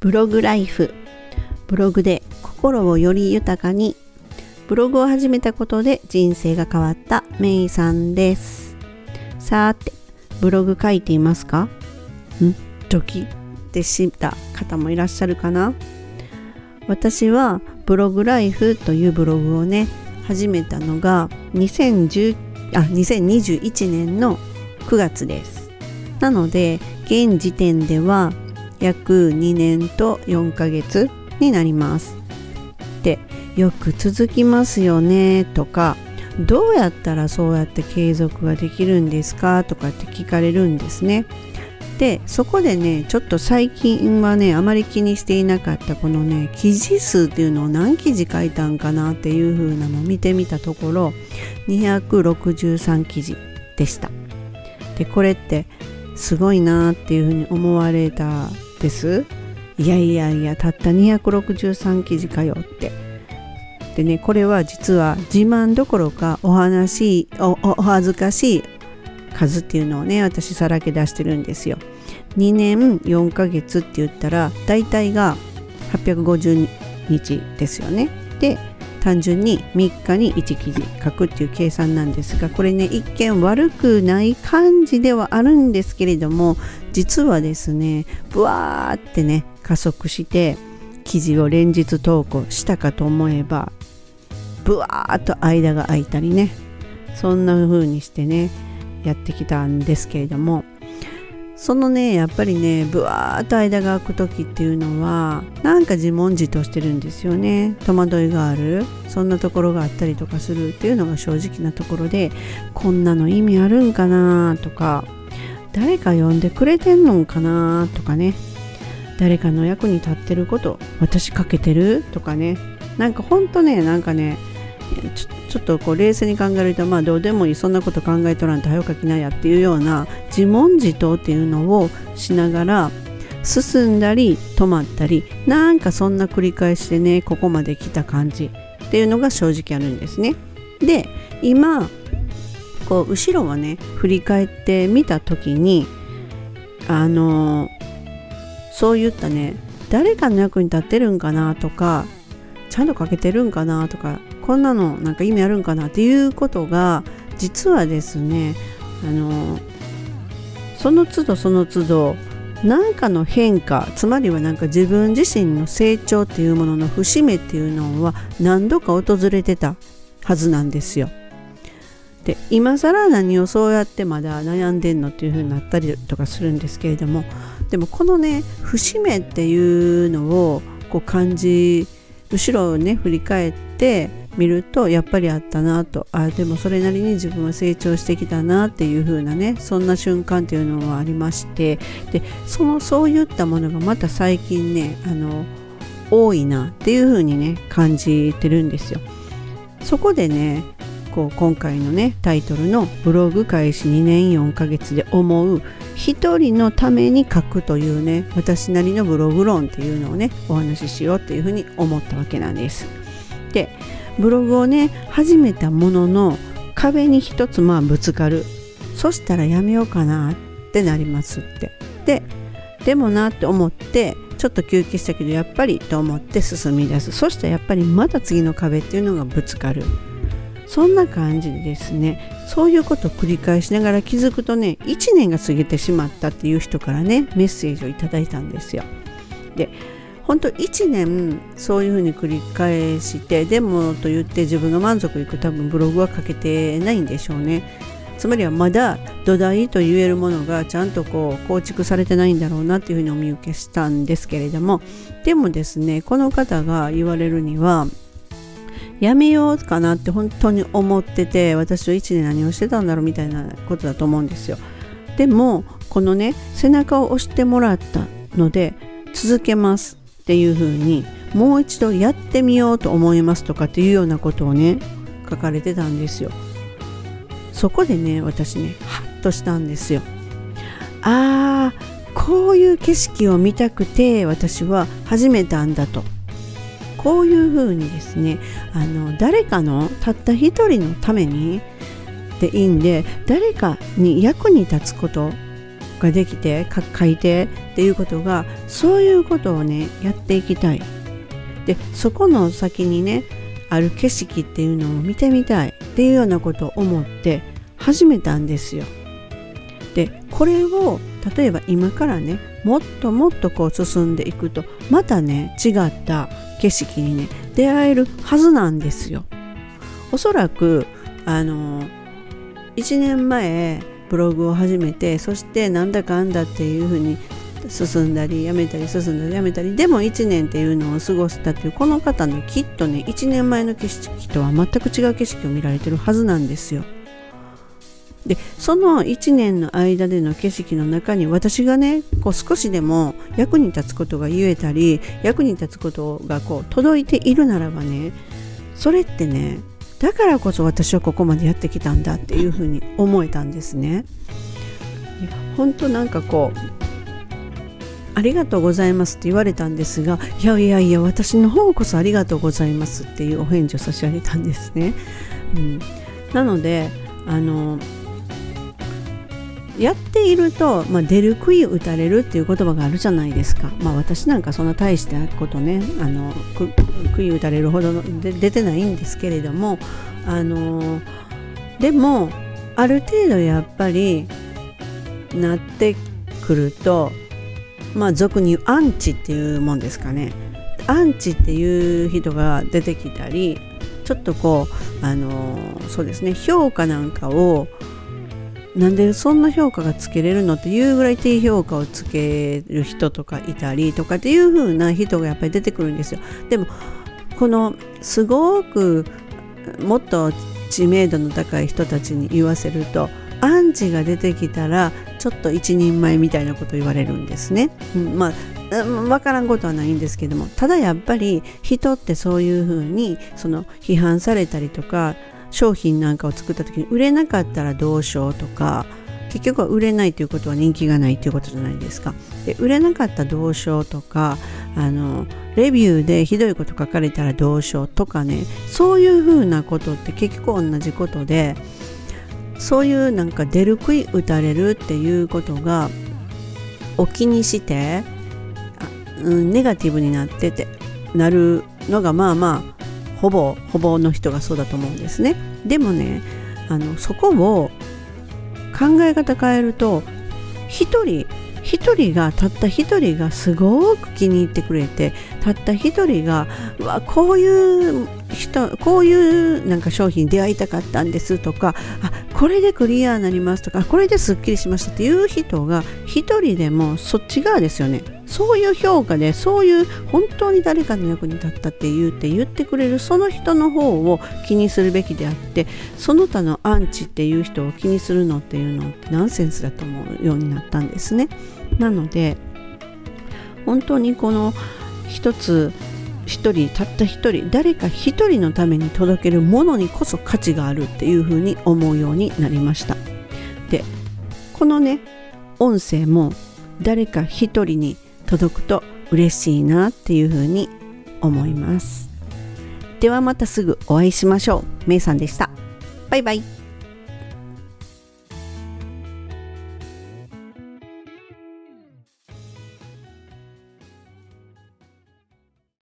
ブログライフ。ブログで心をより豊かに。ブログを始めたことで人生が変わったメイさんです。さーてブログ書いていますか？ん？ドキってした方もいらっしゃるかな？私はブログライフというブログをね始めたのが2010あ2021年の9月です。なので現時点では約2年と4ヶ月になります。でよく続きますよねとかどうやったらそうやって継続ができるんですかとかって聞かれるんですね。でそこでねちょっと最近はねあまり気にしていなかったこのね記事数っていうのを何記事書いたんかなっていう風なのを見てみたところ263記事でした。でこれってすごいなっていうふうに思われたです。いやいやいやたった263記事かよって。でねこれは実は自慢どころかお話おお恥ずかしい数っていうのをね私さらけ出してるんですよ。2年4ヶ月って言ったら大体が850日ですよね。で単純に3日に1記事書くっていう計算なんですがこれね一見悪くない感じではあるんですけれども実はですねブワーってね加速して記事を連日投稿したかと思えばブワーっと間が空いたりねそんな風にしてねやってきたんですけれどもそのねやっぱりねぶわーっと間が空く時っていうのはなんか自問自答してるんですよね。戸惑いがある。そんなところがあったりとかするっていうのが正直なところでこんなの意味あるんかなとか誰か呼んでくれてんのかなとかね。誰かの役に立ってること私かけてるとかね。なんかほんとねなんかねちょっとこう冷静に考えるとまあどうでもいいそんなこと考えとらんと早書きなやっていうような自問自答っていうのをしながら進んだり止まったりなんかそんな繰り返しでねここまで来た感じっていうのが正直あるんですね。で今こう後ろはね振り返ってみた時にあのそういったね誰かの役に立ってるんかなとかちゃんと書けてるんかなとかこんなのなんか意味あるんかなっていうことが実はですねあのその都度その都度何かの変化つまりはなんか自分自身の成長っていうものの節目っていうのは何度か訪れてたはずなんですよ。で今更何をそうやってまだ悩んでんのっていう風になったりとかするんですけれどもでもこのね節目っていうのをこう感じ後ろをね振り返って見るとやっぱりあったなとあでもそれなりに自分は成長してきたなっていう風なねそんな瞬間っていうのはありましてでそのそういったものがまた最近ねあの多いなっていう風にね感じてるんですよ。そこでねこう今回のねタイトルの「ブログ開始2年4ヶ月で思う一人のために書く」というね私なりのブログ論っていうのをねお話ししようっていうふうに思ったわけなんです。でブログをね始めたものの壁に一つまあぶつかる。そしたらやめようかなってなりますって。ででもなって思ってちょっと休憩したけどやっぱりと思って進み出す。そしてやっぱりまた次の壁っていうのがぶつかる。そんな感じでですねそういうことを繰り返しながら気づくとね1年が過ぎてしまったっていう人からねメッセージをいただいたんですよ。で本当1年そういうふうに繰り返してでもと言って自分が満足いく多分ブログは書けてないんでしょうね。つまりはまだ土台と言えるものがちゃんとこう構築されてないんだろうなっていうふうにお見受けしたんですけれども。でもですねこの方が言われるにはやめようかなって本当に思ってて私は1年何をしてたんだろうみたいなことだと思うんですよ。でもこのね背中を押してもらったので続けます。っていう風にもう一度やってみようと思いますとかっていうようなことをね書かれてたんですよ。そこでね私ねハッとしたんですよ。あーこういう景色を見たくて私は始めたんだと。こういうふうにですねあの誰かのたった一人のためにでいいんで誰かに役に立つことができて書いてっていうことがそういうことをねやっていきたいでそこの先にねある景色っていうのを見てみたいっていうようなことを思って始めたんですよ。でこれを例えば今からねもっともっとこう進んでいくとまたね違った景色にね出会えるはずなんですよ。おそらくあの1年前ブログを始めてそしてなんだかんだっていうふうに進んだりやめたり進んだりやめたりでも1年っていうのを過ごしたっていうこの方のきっとね1年前の景色とは全く違う景色を見られてるはずなんですよ。でその1年の間での景色の中に私がねこう少しでも役に立つことが言えたり役に立つことがこう届いているならばねそれってねだからこそ私はここまでやってきたんだっていうふうに思えたんですね。本当なんかこうありがとうございますって言われたんですがいやいやいや私の方こそありがとうございますっていうお返事を差し上げたんですね。うん、なのであのやっていると、まあ、出る杭打たれるっていう言葉があるじゃないですか。まあ私なんかそんな大したことねあの杭打たれるほどで出てないんですけれどもあのでもある程度やっぱりなってくるとまあ俗に言うアンチっていうもんですかねアンチっていう人が出てきたりちょっとこうあのそうですね評価なんかをなんでそんな評価がつけれるのっていうぐらい低評価をつける人とかいたりとかっていう風な人がやっぱり出てくるんですよ。でもこのすごくもっと知名度の高い人たちに言わせるとアンチが出てきたらちょっと一人前みたいなこと言われるんですね。うん、まあ分からんことはないんですけどもただやっぱり人ってそういうふうにその批判されたりとか商品なんかを作った時に売れなかったらどうしようとか結局は売れないということは人気がないということじゃないですか。で売れなかったらどうしようとかあのレビューでひどいこと書かれたらどうしようとかねそういうふうなことって結局同じことでそういうなんか出る杭打たれるっていうことがお気にしてうん、ネガティブになっててなるのがまあまあほぼほぼの人がそうだと思うんですね。でもねあのそこを考え方変えると一人一人がたった一人がすごく気に入ってくれてたった一人がわこういう人こういうなんか商品出会いたかったんですとかあこれでクリアになりますとかこれですっきりしましたっていう人が一人でもそっち側ですよね。そういう評価でそういう本当に誰かの役に立ったって言うって言ってくれるその人の方を気にするべきであってその他のアンチっていう人を気にするのっていうのってナンセンスだと思うようになったんですね。なので本当にこの一つ一人たった一人誰か一人のために届けるものにこそ価値があるっていうふうに思うようになりました。でこのね音声も誰か一人に届くと嬉しいなっていうふうに思います。ではまたすぐお会いしましょう。めいさんでした。バイバイ。